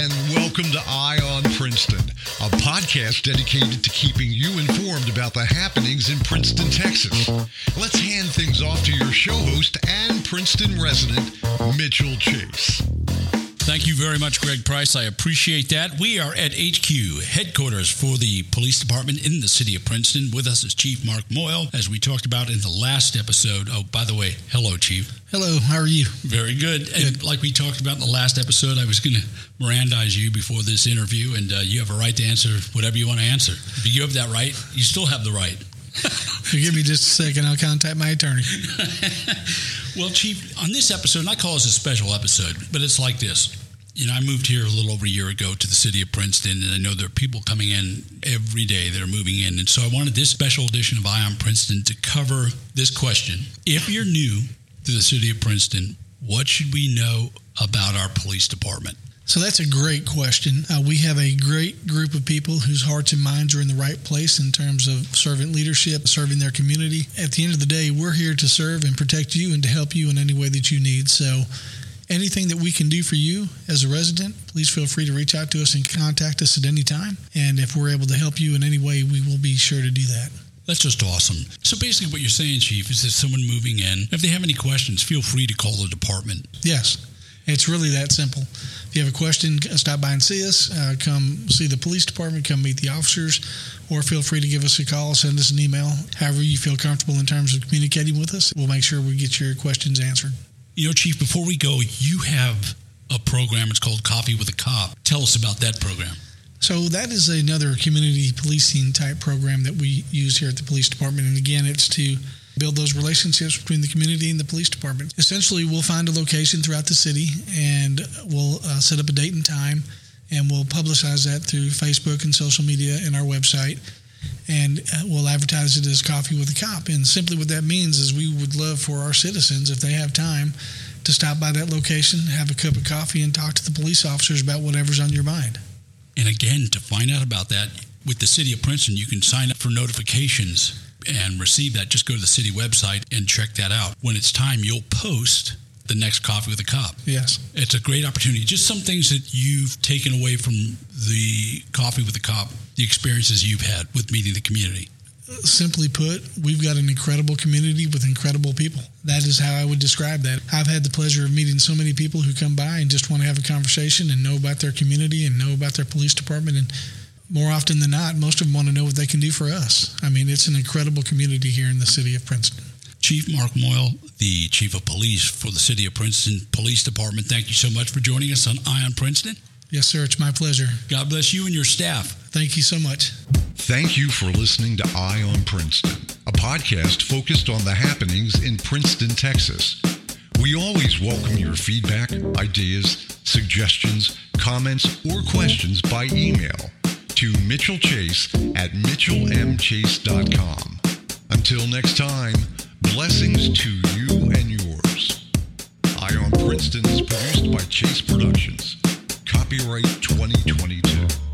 and welcome to Eye on Princeton, a podcast dedicated to keeping you informed about the happenings in Princeton, Texas. Let's hand things off to your show host and Princeton resident, Mitchell Chase. Thank you very much, Greg Price. I appreciate that. We are at HQ, headquarters for the police department in the city of Princeton. With us is Chief Mark Moyle, as we talked about in the last episode. Oh, by the way, hello, Chief. Hello, how are you? Very good. And like we talked about in the last episode, I was going to Mirandize you before this interview, and uh, you have a right to answer whatever you want to answer. If you have that right, you still have the right. Give me just a second. I'll contact my attorney. well, Chief, on this episode, and I call this a special episode, but it's like this. You know, I moved here a little over a year ago to the city of Princeton, and I know there are people coming in every day that are moving in. And so I wanted this special edition of Eye on Princeton to cover this question. If you're new to the city of Princeton, what should we know about our police department? So that's a great question. Uh, we have a great group of people whose hearts and minds are in the right place in terms of servant leadership, serving their community. At the end of the day, we're here to serve and protect you and to help you in any way that you need. So anything that we can do for you as a resident, please feel free to reach out to us and contact us at any time. And if we're able to help you in any way, we will be sure to do that. That's just awesome. So basically, what you're saying, Chief, is that someone moving in, if they have any questions, feel free to call the department. Yes, it's really that simple. If you have a question, stop by and see us. Uh, come see the police department. Come meet the officers, or feel free to give us a call, send us an email. However you feel comfortable in terms of communicating with us, we'll make sure we get your questions answered. You know, Chief, before we go, you have a program. It's called Coffee with a Cop. Tell us about that program. So that is another community policing type program that we use here at the police department. And again, it's to build those relationships between the community and the police department. Essentially, we'll find a location throughout the city and we'll uh, set up a date and time and we'll publicize that through Facebook and social media and our website. And uh, we'll advertise it as Coffee with a Cop. And simply what that means is we would love for our citizens, if they have time, to stop by that location, have a cup of coffee, and talk to the police officers about whatever's on your mind. And again, to find out about that with the city of Princeton, you can sign up for notifications and receive that. Just go to the city website and check that out. When it's time, you'll post the next coffee with a cop. Yes. It's a great opportunity. Just some things that you've taken away from the coffee with a cop, the experiences you've had with meeting the community. Simply put, we've got an incredible community with incredible people. That is how I would describe that. I've had the pleasure of meeting so many people who come by and just want to have a conversation and know about their community and know about their police department. And more often than not, most of them want to know what they can do for us. I mean, it's an incredible community here in the city of Princeton. Chief Mark Moyle, the Chief of Police for the City of Princeton Police Department, thank you so much for joining us on Eye on Princeton. Yes, sir. It's my pleasure. God bless you and your staff. Thank you so much. Thank you for listening to Eye on Princeton, a podcast focused on the happenings in Princeton, Texas. We always welcome your feedback, ideas, suggestions, comments, or questions by email to Mitchell Chase at mitchellmchase.com. Until next time, Blessings to you and yours. Eye on Princeton is produced by Chase Productions. Copyright 2022.